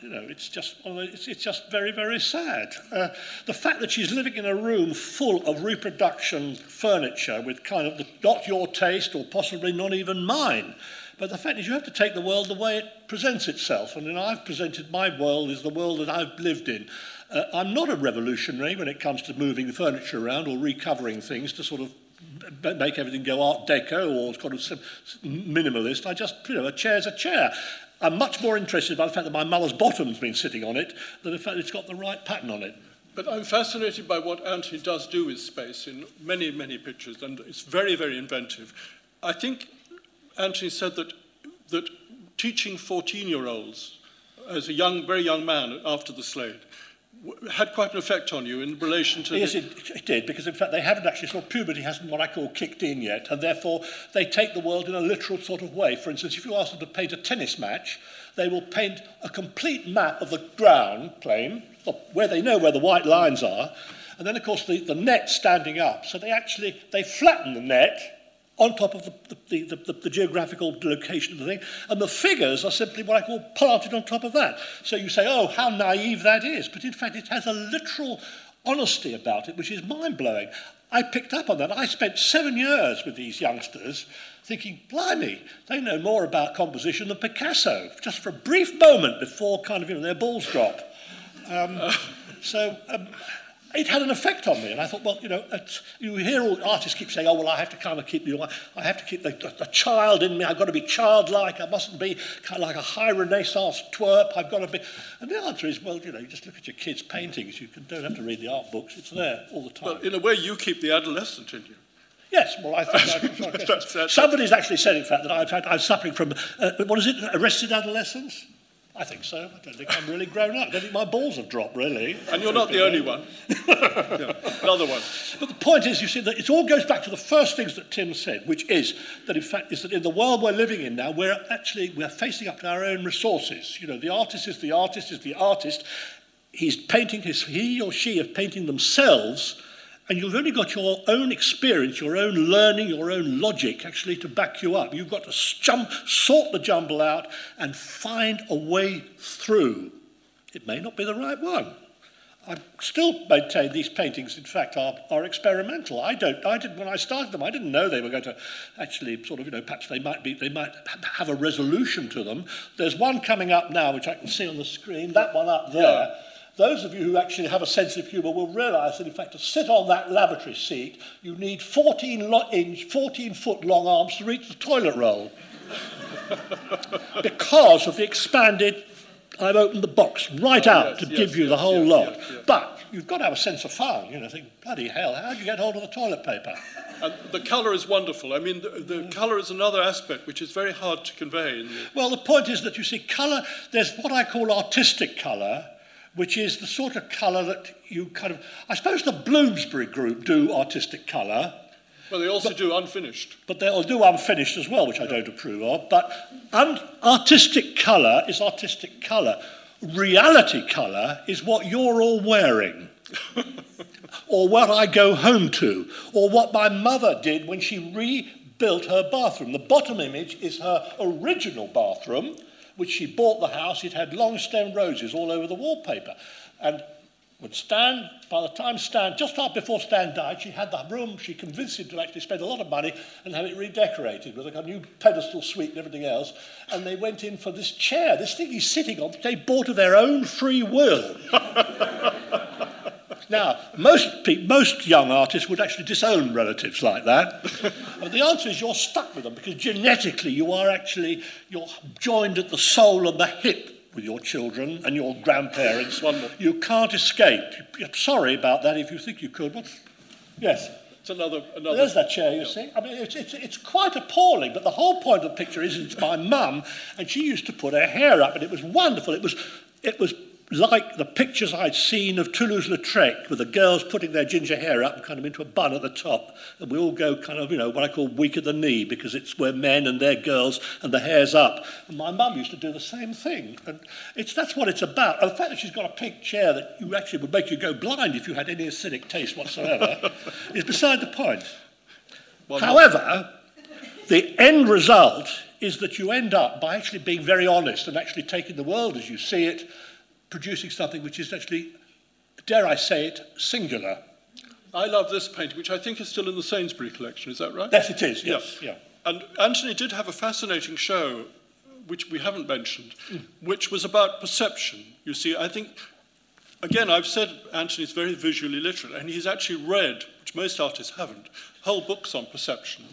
you know, it's just, it's, it's just very, very sad. Uh, the fact that she's living in a room full of reproduction furniture with kind of the, not your taste or possibly not even mine. But the fact is, you have to take the world the way it presents itself. And then I've presented my world as the world that I've lived in. Uh, I'm not a revolutionary when it comes to moving the furniture around or recovering things to sort of make everything go Art Deco or kind of minimalist. I just, you know, a chair's a chair. I'm much more interested by the fact that my mother's bottom's been sitting on it than the fact it's got the right pattern on it. But I'm fascinated by what Anthony does do with space in many, many pictures, and it's very, very inventive. I think Anthony said that, that teaching 14 year olds as a young, very young man after the Slade had quite an effect on you in relation to. Yes, the, it, it did, because in fact they haven't actually, sort of puberty hasn't what I call kicked in yet, and therefore they take the world in a literal sort of way. For instance, if you ask them to paint a tennis match, they will paint a complete map of the ground plane, where they know where the white lines are, and then of course the, the net standing up. So they actually, they flatten the net on top of the, the, the, the, the geographical location of the thing, and the figures are simply what I call planted on top of that. So you say, oh, how naive that is, but in fact it has a literal honesty about it, which is mind-blowing. I picked up on that. I spent seven years with these youngsters thinking, blimey, they know more about composition than Picasso, just for a brief moment before kind of, you know, their balls drop. Um, so um, it had an effect on me, and I thought, well, you know, you hear all artists keep saying, oh, well, I have to kind of keep, you know, I have to keep the, the, the child in me. I've got to be childlike. I mustn't be kind of like a high Renaissance twerp. I've got to be, and the answer is, well, you know, you just look at your kids' paintings. You can, don't have to read the art books. It's there all the time. well, in a way, you keep the adolescent in you. Yes, well, I think I, That's- that's- somebody's actually said, in fact, that I've had, I'm suffering from uh, what is it? Arrested adolescence. I think so. I don't think I'm really grown up. I don't think my balls have dropped, really. And you're not the only one. yeah, another one. But the point is, you see, that it all goes back to the first things that Tim said, which is that, in fact, is that in the world we're living in now, we're actually we're facing up to our own resources. You know, the artist is the artist is the artist. He's painting his, he or she is painting themselves and you've only got your own experience, your own learning, your own logic actually to back you up. You've got to jump, sort the jumble out and find a way through. It may not be the right one. I still maintain these paintings, in fact, are, are experimental. I don't. I did when I started them. I didn't know they were going to actually sort of, you know, perhaps they might be. They might have a resolution to them. There's one coming up now, which I can see on the screen. That one up there. Yeah those of you who actually have a sense of humour will realise that, in fact, to sit on that lavatory seat, you need 14 inch, 14 foot long arms to reach the toilet roll. because of the expanded, I've opened the box right oh, out yes, to yes, give you yes, the whole lot. But you've got to have a sense of fun. You know, think, bloody hell, how do you get hold of the toilet paper? And the colour is wonderful. I mean, the, the mm. colour is another aspect which is very hard to convey. Well, the point is that you see, colour, there's what I call artistic colour, which is the sort of colour that you kind of. I suppose the Bloomsbury group do artistic colour. Well, they also but, do unfinished. But they'll do unfinished as well, which I don't approve of. But un- artistic colour is artistic colour. Reality colour is what you're all wearing. or what I go home to, or what my mother did when she rebuilt her bathroom. The bottom image is her original bathroom, which she bought the house, it had long stem roses all over the wallpaper. And when Stan, by the time Stan, just after before Stan died, she had the room, she convinced him to actually spend a lot of money and have it redecorated with like a new pedestal suite and everything else. And they went in for this chair, this thing he's sitting on, they bought of their own free will. Now, most, pe- most young artists would actually disown relatives like that. but the answer is you're stuck with them because genetically you are actually you're joined at the soul and the hip with your children and your grandparents. you can't escape. I'm sorry about that if you think you could. But yes. It's another, another. There's that chair, you yeah. see. I mean, it's, it's, it's quite appalling, but the whole point of the picture is it's my mum, and she used to put her hair up, and it was wonderful. It was, it was like the pictures I'd seen of Toulouse-Lautrec with the girls putting their ginger hair up kind of into a bun at the top. And we all go kind of, you know, what I call weak at the knee because it's where men and their girls and the hair's up. And my mum used to do the same thing. And it's, that's what it's about. And the fact that she's got a pink chair that you actually would make you go blind if you had any acidic taste whatsoever is beside the point. Well, However, the end result is that you end up by actually being very honest and actually taking the world as you see it producing something which is actually, dare I say it, singular. I love this painting, which I think is still in the Sainsbury collection. Is that right? Yes, it is. Yes. Yeah. yeah. And Anthony did have a fascinating show, which we haven't mentioned, mm. which was about perception. You see, I think, again, I've said Anthony's very visually literate, and he's actually read, which most artists haven't, whole books on perception.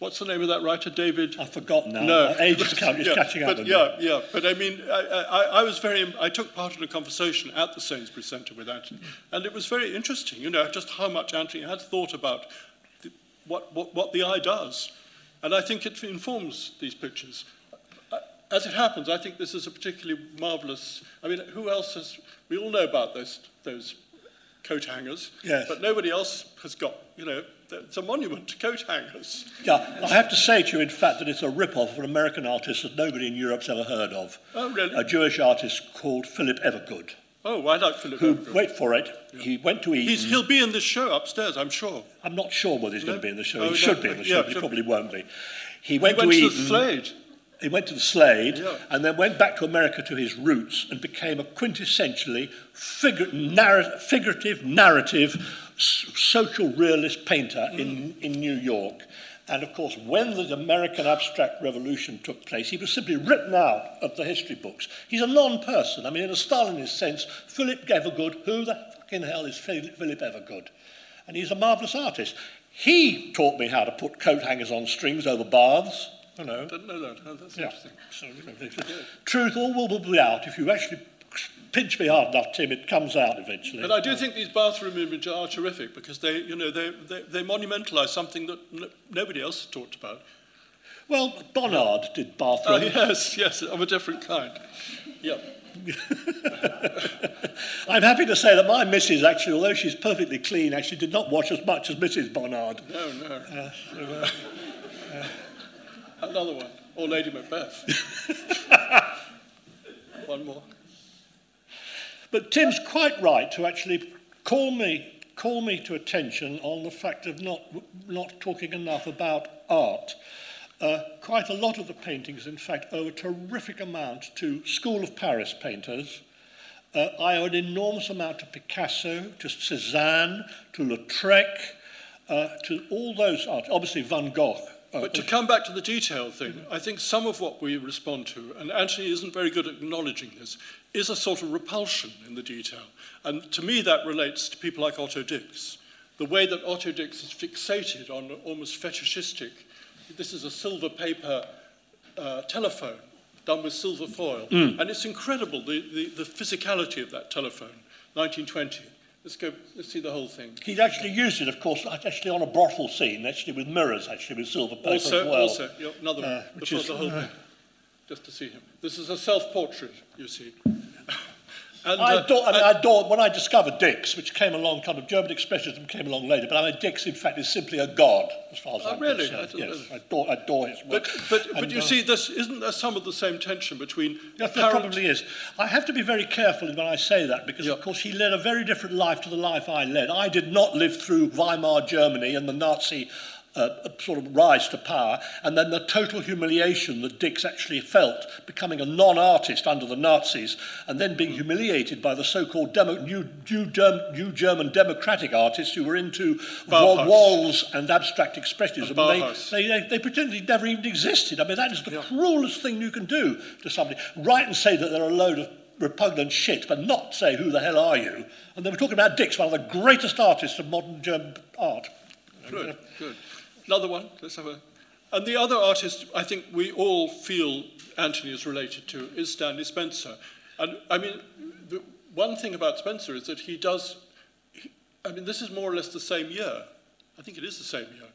What's the name of that writer, David? I've forgotten now. No, age is, yeah, catching up. But, yeah, me. yeah. But I mean, I, I, I, was very. I took part in a conversation at the Sainsbury Centre with Anthony, and it was very interesting. You know, just how much Anthony had thought about the, what, what what the eye does, and I think it informs these pictures. As it happens, I think this is a particularly marvellous. I mean, who else has? We all know about those those coat hangers, yes. but nobody else has got. You know, it's a monument to coat hangers. Yeah, I have to say to you, in fact, that it's a rip-off of an American artist that nobody in Europe's ever heard of. Oh, really? A Jewish artist called Philip Evergood. Oh, I like Philip who, Evergood. Wait for it. Yeah. He went to Eton. He's, he'll be in the show upstairs, I'm sure. I'm not sure whether he's no? going to be in the show. Oh, he no, should be in the show, yeah, but he probably won't be. He went, he went to, to the Slade. He went to the Slade yeah. and then went back to America to his roots and became a quintessentially figur- narr- figurative, narrative social realist painter mm. in, in New York. And of course, when the American abstract revolution took place, he was simply written out of the history books. He's a non-person. I mean, in a Stalinist sense, Philip Evergood, who the fucking hell is Philip Evergood? And he's a marvellous artist. He taught me how to put coat hangers on strings over baths. You know. Didn't know that. Oh, that's yeah. interesting. So, you know, truth all will be out if you actually pinch me hard enough, Tim, it comes out eventually. But I do think these bathroom images are terrific because they, you know, they, they, they monumentalise something that nobody else has talked about. Well, Bonnard did bathroom. Oh, yes, yes, of a different kind. Yeah. I'm happy to say that my missus, actually, although she's perfectly clean, actually did not wash as much as Mrs. Bonnard. No, no. Uh, so, uh, Another one. Or Lady Macbeth. one more. But Tim's quite right to actually call me call me to attention on the fact of not not talking enough about art. Uh, quite a lot of the paintings, in fact, owe a terrific amount to School of Paris painters. Uh, I owe an enormous amount to Picasso, to Cézanne, to Lautrec, uh, to all those artists. Obviously, Van Gogh. Uh, but to come back to the detail thing, I think some of what we respond to, and Anthony isn't very good at acknowledging this, is a sort of repulsion in the detail. And to me, that relates to people like Otto Dix. The way that Otto Dix is fixated on almost fetishistic this is a silver paper uh, telephone done with silver foil. Mm. And it's incredible, the, the, the physicality of that telephone, 1920. Let's go, let's see the whole thing. He's actually used it, of course, actually on a brothel scene, actually with mirrors, actually with silver paper also, as well. Also, yeah, another uh, one, which is, the whole uh, thing, just to see him. This is a self-portrait, you see. And, I, uh, adore, I, mean, I when I discovered Dix, which came along, kind of German Expressionism came along later, but I mean, Dix, in fact, is simply a god, as far as oh, I'm really? concerned. I yes, I adore, I adore his work. But, but, and, but you uh, see, this, isn't there some of the same tension between Yes, there probably is. I have to be very careful when I say that, because, of course, he led a very different life to the life I led. I did not live through Weimar Germany and the Nazi uh, sort of rise to power, and then the total humiliation that Dix actually felt, becoming a non-artist under the Nazis, and then being humiliated by the so-called demo, new, new, Germ, new, German democratic artists who were into walls and abstract expressionism. And they, they, they, they pretended never even existed. I mean, that is the yeah. cruelest thing you can do to somebody. Write and say that they're a load of repugnant shit, but not say, who the hell are you? And they were talking about Dix, one of the greatest artists of modern German art. Good, good. Another one. Let's have a. And the other artist I think we all feel Anthony is related to is Stanley Spencer. And I mean, the one thing about Spencer is that he does. He, I mean, this is more or less the same year. I think it is the same year.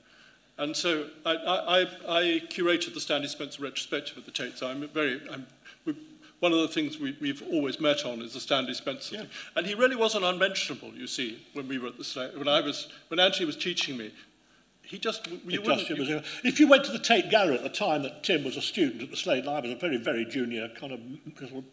And so I, I, I curated the Stanley Spencer retrospective at the Tate, so I'm very, I'm, we, one of the things we, we've always met on is the Stanley Spencer yeah. thing. And he really wasn't unmentionable, you see, when we were at the when I was, when Anthony was teaching me, he just you just, was a, if you went to the Tate Gallery at the time that Tim was a student at the Slade Library, was a very very junior kind of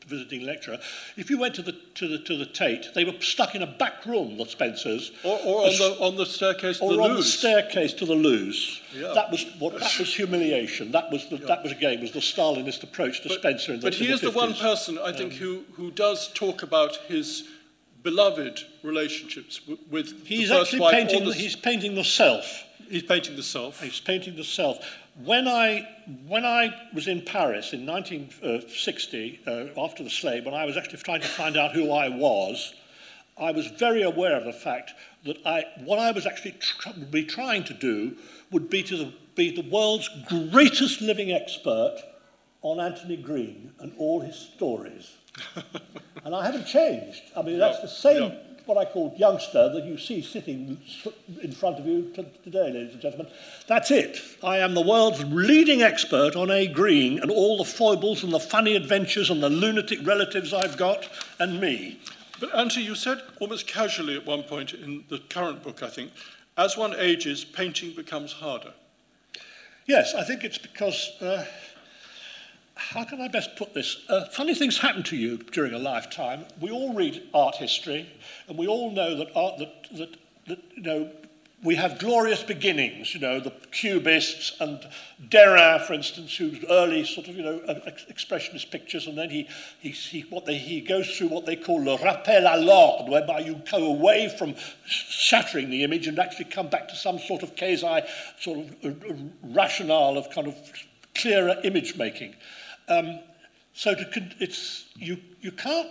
visiting lecturer. If you went to the to the to the Tate, they were stuck in a back room, the Spencers, or, or on the on the staircase to or the on the staircase to the Louvre. Yeah. That was what that was humiliation. That was the, yeah. that was again was the Stalinist approach to but, Spencer. In the, but he is the, the one person I think um, who who does talk about his beloved relationships with he's actually painting the, he's painting the self He's painting the self. He's painting the self. When I, when I was in Paris in 1960, uh, after the Slade, when I was actually trying to find out who I was, I was very aware of the fact that I, what I was actually tr be trying to do would be to the, be the world's greatest living expert on Anthony Green and all his stories. and I haven't changed. I mean, that's the same what I call youngster that you see sitting in front of you today, ladies and gentlemen. That's it. I am the world's leading expert on A. Green and all the foibles and the funny adventures and the lunatic relatives I've got and me. But, Anthony, you said almost casually at one point in the current book, I think, as one ages, painting becomes harder. Yes, I think it's because. Uh, how can I best put this? Uh, funny things happen to you during a lifetime. We all read art history, and we all know that art that, that, that you know we have glorious beginnings, you know, the Cubists and Derain, for instance, whose early sort of, you know, expressionist pictures, and then he, he, he, what they, he goes through what they call le rappel à l'ordre, whereby you go away from shattering the image and actually come back to some sort of quasi sort of uh, uh, rationale of kind of clearer image making. Um, so to, it's, you, you can't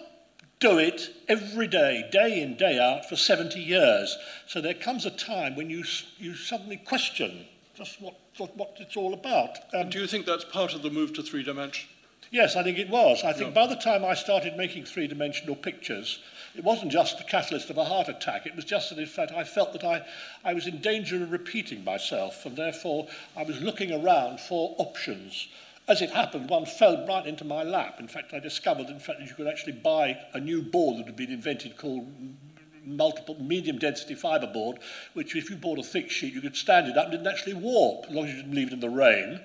do it every day, day in, day out, for 70 years. So there comes a time when you, you suddenly question just what, what, what it's all about. Um, do you think that's part of the move to three dimension? Yes, I think it was. I think yeah. by the time I started making three dimensional pictures, it wasn't just the catalyst of a heart attack. It was just that, in fact, I felt that I, I was in danger of repeating myself, and therefore I was looking around for options. As it happened, one fell right into my lap. In fact, I discovered, in fact, that you could actually buy a new board that had been invented called multiple medium density fibre board, which if you bought a thick sheet, you could stand it up and didn't actually warp, as long as you didn't leave it in the rain,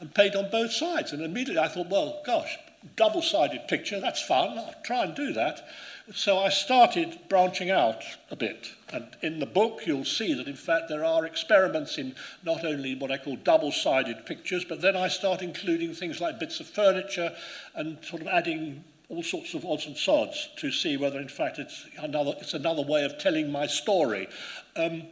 and paint on both sides. And immediately I thought, well, gosh, double-sided picture, that's fun, I'll try and do that. So I started branching out a bit. And in the book, you'll see that, in fact, there are experiments in not only what I call double-sided pictures, but then I start including things like bits of furniture and sort of adding all sorts of odds and sods to see whether, in fact, it's another, it's another way of telling my story. Um,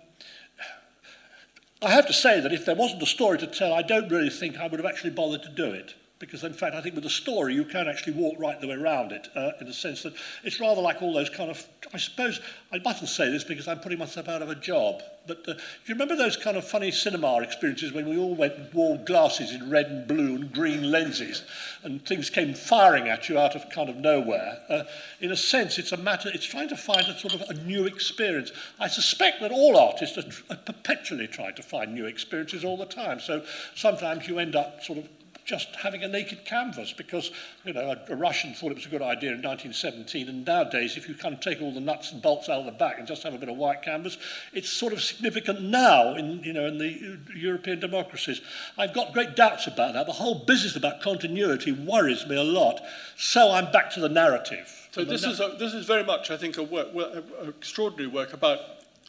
I have to say that if there wasn't a story to tell, I don't really think I would have actually bothered to do it. Because in fact I think with a story you can actually walk right the way around it uh, in the sense that it's rather like all those kind of I suppose I mustn't say this because I'm putting myself out of a job but uh, do you remember those kind of funny cinema experiences when we all went and wore glasses in red and blue and green lenses and things came firing at you out of kind of nowhere? Uh, in a sense it's a matter it's trying to find a sort of a new experience. I suspect that all artists are, are perpetually trying to find new experiences all the time. So sometimes you end up sort of just having a naked canvas because, you know, a, a Russian thought it was a good idea in 1917 and nowadays if you kind of take all the nuts and bolts out of the back and just have a bit of white canvas, it's sort of significant now in, you know, in the European democracies. I've got great doubts about that. The whole business about continuity worries me a lot. So I'm back to the narrative. So this is, a, this is very much, I think, a work, well, a, a extraordinary work about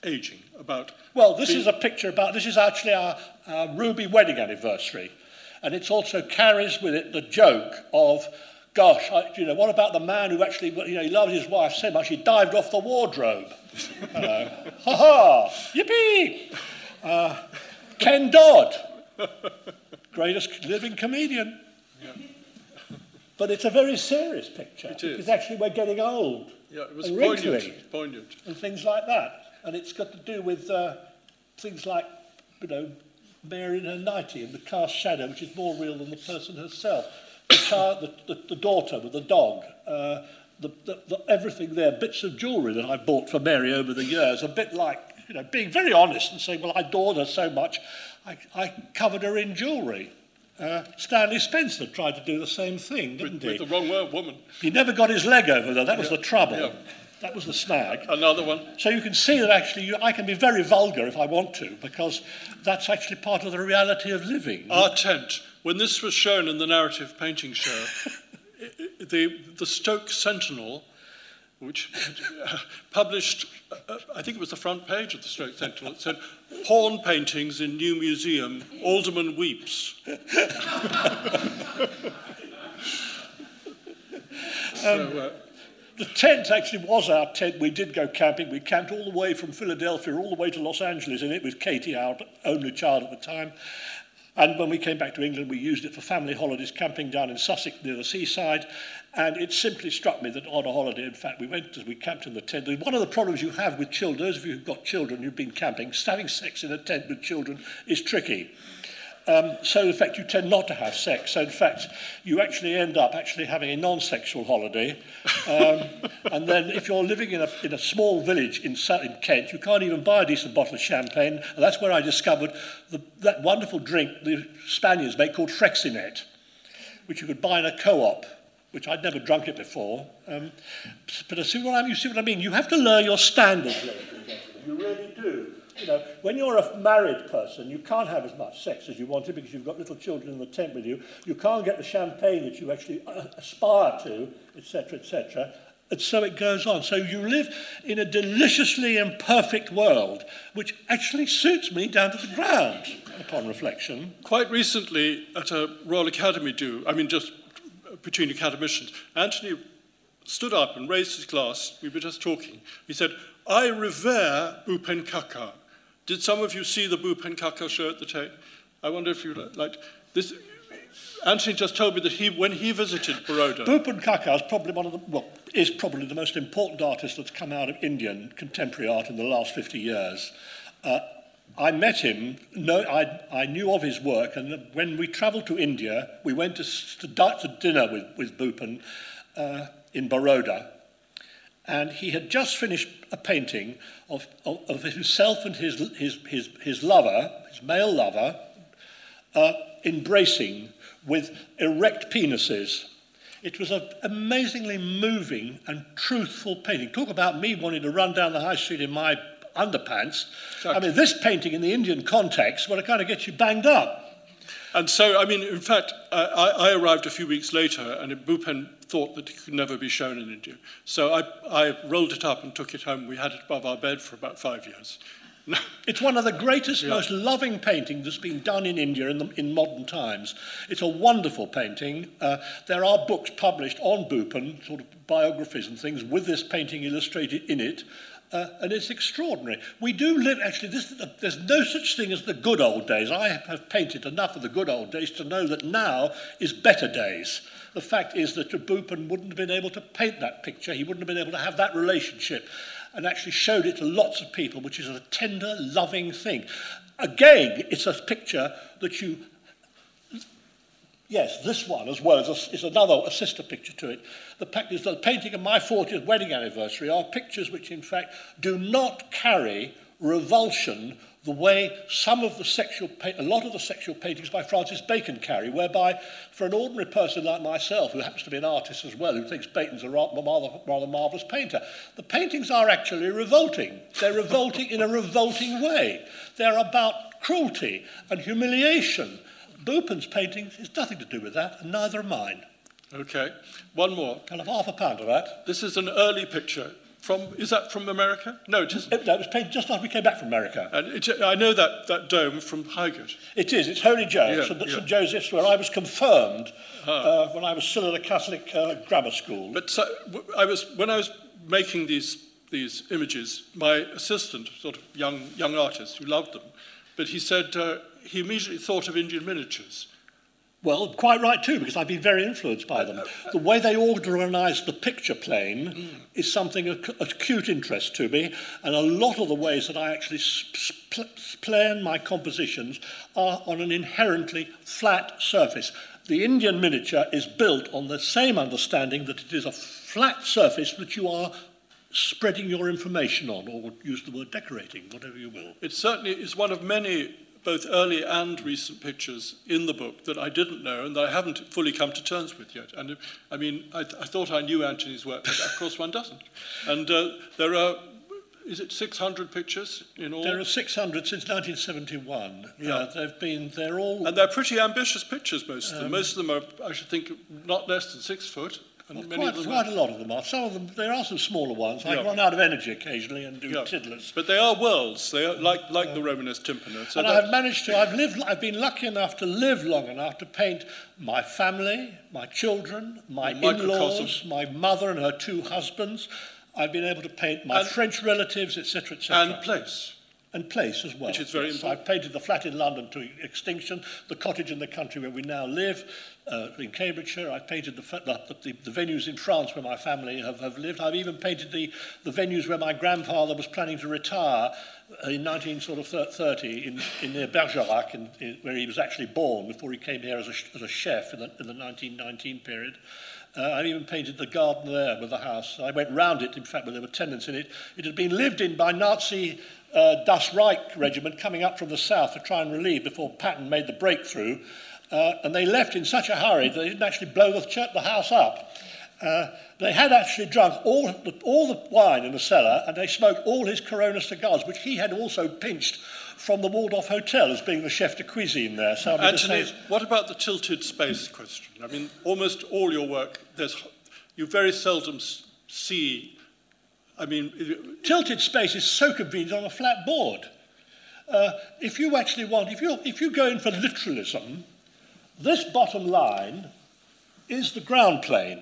aging, about... Well, this is a picture about, this is actually our, our Ruby wedding anniversary. And it also carries with it the joke of, gosh, I, you know, what about the man who actually, you know, he loved his wife so much he dived off the wardrobe? ha ha, yippee! Uh, Ken Dodd, greatest living comedian. Yeah. But it's a very serious picture. It is. Because actually we're getting old. Yeah, it was and poignant, poignant. And things like that. And it's got to do with uh, things like, you know, Mary in her nightie and the cast shadow, which is more real than the person herself. The, child, the, the, the daughter with the dog, uh, the, the, the, everything there, bits of jewellery that I bought for Mary over the years, a bit like, you know, being very honest and saying, well, I adored her so much, I, I covered her in jewellery. Uh, Stanley Spencer tried to do the same thing, didn't with, he? With the wrong word, woman. He never got his leg over though. That was the trouble. Yeah. That was the snag. Another one. So you can see that actually you, I can be very vulgar if I want to, because that's actually part of the reality of living. Our tent. When this was shown in the narrative painting show, the, the Stoke Sentinel, which uh, published, uh, I think it was the front page of the Stoke Sentinel, it said, Horn paintings in new museum, Alderman weeps. so, uh, The tent actually was our tent. We did go camping. We camped all the way from Philadelphia all the way to Los Angeles in it with Katie, our only child at the time. And when we came back to England, we used it for family holidays, camping down in Sussex near the seaside. And it simply struck me that on a holiday, in fact, we went, as we camped in the tent. One of the problems you have with children, those of you who've got children, you've been camping, having sex in a tent with children is tricky. Um, so, in fact, you tend not to have sex. So, in fact, you actually end up actually having a non-sexual holiday. Um, and then, if you're living in a, in a small village in, in Kent, you can't even buy a decent bottle of champagne. And that's where I discovered the, that wonderful drink the Spaniards make called Freixenet, which you could buy in a co-op, which I'd never drunk it before. Um, but I see what I mean. You see what I mean? You have to lower your standards, ladies and gentlemen. You really do. You know, when you're a married person, you can't have as much sex as you wanted because you've got little children in the tent with you. You can't get the champagne that you actually uh, aspire to, etc., etc. And so it goes on. So you live in a deliciously imperfect world, which actually suits me down to the ground, upon reflection. Quite recently, at a Royal Academy do, I mean, just between academicians, Anthony stood up and raised his glass. We were just talking. He said, I revere Bhupen Khakhar. Did some of you see the Bhupen Khakhar show at the Tate? I wonder if you like this. Anthony just told me that he, when he visited Baroda, Bhupen Khakhar is probably one of the, well, is probably the most important artist that's come out of Indian contemporary art in the last 50 years. Uh, I met him, no, I, I knew of his work, and when we travelled to India, we went to, to, to dinner with, with Bhupen uh, in Baroda, and he had just finished a painting of, of, of himself and his, his, his, his lover, his male lover, uh, embracing with erect penises. It was an amazingly moving and truthful painting. Talk about me wanting to run down the high street in my underpants. I mean, this painting in the Indian context, well, it kind of gets you banged up. And so, I mean, in fact, I, I, arrived a few weeks later, and Bhupen thought that it could never be shown in India. So I, I rolled it up and took it home. We had it above our bed for about five years. it's one of the greatest, yeah. most loving paintings that's been done in India in, the, in modern times. It's a wonderful painting. Uh, there are books published on Bhupen, sort of biographies and things, with this painting illustrated in it. Uh, and it's extraordinary. We do live, actually, this, there's no such thing as the good old days. I have painted enough of the good old days to know that now is better days. The fact is that Bhupen wouldn't have been able to paint that picture. He wouldn't have been able to have that relationship and actually showed it to lots of people, which is a tender, loving thing. Again, it's a picture that you Yes, this one as well is, a, is another a sister picture to it. The is the painting of my 40th wedding anniversary are pictures which in fact do not carry revulsion the way some of the sexual, a lot of the sexual paintings by Francis Bacon carry, whereby for an ordinary person like myself, who happens to be an artist as well, who thinks Bacon's a rather, rather marvellous painter, the paintings are actually revolting. They're revolting in a revolting way. They're about cruelty and humiliation. Bhupen's paintings is nothing to do with that, and neither are mine. Okay, one more. I'll have half a pound of that. This is an early picture from, is that from America? No, it isn't. It, no, it was painted just after we came back from America. And it, I know that, that dome from Highgate. It is. It's Holy Joe, yeah, St. Yeah. Joseph's, where I was confirmed ah. uh, when I was still at a Catholic uh, grammar school. But so, I was, when I was making these, these images, my assistant, sort of young, young artist who loved them, but he said uh, he immediately thought of Indian miniatures. Well, quite right too, because I've been very influenced by them. The way they organise the picture plane mm. is something of acute interest to me, and a lot of the ways that I actually plan my compositions are on an inherently flat surface. The Indian miniature is built on the same understanding that it is a flat surface that you are spreading your information on, or use the word decorating, whatever you will. It certainly is one of many both early and recent pictures in the book that I didn't know and that I haven't fully come to terms with yet. And I mean, I, th- I thought I knew Anthony's work, but of course one doesn't. And uh, there are is it 600 pictures in all? There are 600 since 1971. Yeah. Uh, they've been, they're all... And they're pretty ambitious pictures, most of them. Um, most of them are, I should think, not less than six foot. And well, quite, quite a lot of them are. Some of them, there are some smaller ones. I yeah. run out of energy occasionally and do yeah. tiddlers. But they are worlds. They are like, like uh, the Romanesque tympana. So and I've managed to, I've, lived, I've been lucky enough to live long enough to paint my family, my children, my in-laws, my mother and her two husbands. I've been able to paint my and, French relatives, etc., etc. And place and place as well. Which is very yes, important. I've painted the flat in London to extinction, the cottage in the country where we now live, uh, in Cambridgeshire. I've painted the, the, the, venues in France where my family have, have lived. I've even painted the, the venues where my grandfather was planning to retire uh, in 1930 in, in near Bergerac, in, in, where he was actually born before he came here as a, as a chef in the, in the 1919 period. Uh, I even painted the garden there with the house. I went round it, in fact, when there were tenants in it. It had been lived in by Nazi uh, Das Reich regiment coming up from the south to try and relieve before Patton made the breakthrough. Uh, and they left in such a hurry that they didn't actually blow the, church, the house up. Uh, they had actually drunk all the, all the wine in the cellar and they smoked all his Corona cigars, which he had also pinched from the Waldorf Hotel as being the chef de cuisine there. So Anthony, what about the tilted space question? I mean, almost all your work, there's, you very seldom see, I mean... Tilted space is so convenient on a flat board. Uh, if you actually want, if you, if you go in for literalism, this bottom line is the ground plane.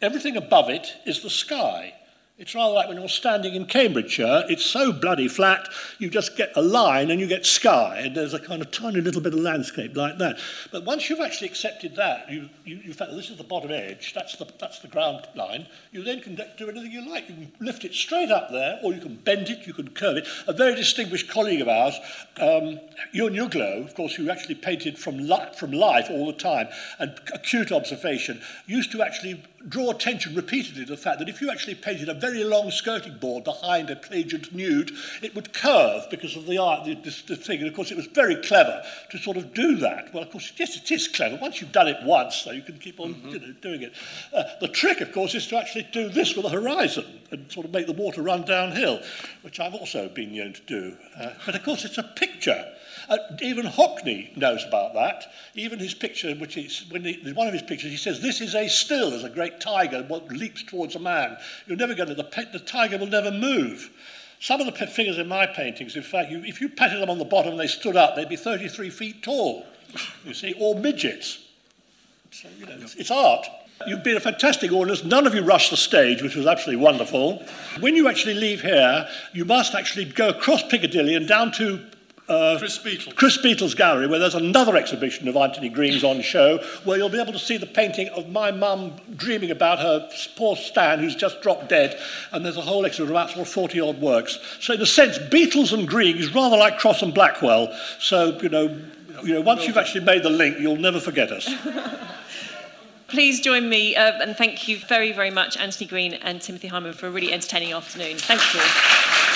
Everything above it is the sky. It's rather like when you're standing in Cambridgeshire, it's so bloody flat, you just get a line and you get sky, and there's a kind of tiny little bit of landscape like that. But once you've actually accepted that, you, you, you found this is the bottom edge, that's the, that's the ground line, you then can do anything you like. You can lift it straight up there, or you can bend it, you can curve it. A very distinguished colleague of ours, um, Euan Uglow, of course, who actually painted from, from life all the time, and acute observation, used to actually draw attention repeatedly to the fact that if you actually painted a very long skirting board behind a pageant nude, it would curve because of the art, the, the, the thing. And of course, it was very clever to sort of do that. Well, of course, yes, it is clever. Once you've done it once, so you can keep on mm-hmm. you know, doing it. Uh, the trick, of course, is to actually do this with a horizon and sort of make the water run downhill, which I've also been known to do. Uh, but of course, it's a picture. Uh, even Hockney knows about that. Even his picture, which is when he, one of his pictures, he says, "This is a still as a great tiger what leaps towards a man. You're never going to the, the tiger will never move." Some of the figures in my paintings, in fact, you, if you patted them on the bottom and they stood up, they'd be 33 feet tall. You see, or midgets. So you know, it's, it's art. You've been a fantastic audience. None of you rushed the stage, which was absolutely wonderful. When you actually leave here, you must actually go across Piccadilly and down to uh, Chris, Beetles. Chris Beetles Gallery, where there's another exhibition of Anthony Green's on show, where you'll be able to see the painting of my mum dreaming about her poor Stan, who's just dropped dead, and there's a whole exhibition of about sort of 40 odd works. So, in a sense, Beetles and Green is rather like Crosse and Blackwell. So, you know, you know once you've actually made the link, you'll never forget us. Please join me uh, and thank you very, very much, Anthony Green and Timothy Hyman, for a really entertaining afternoon. Thank you.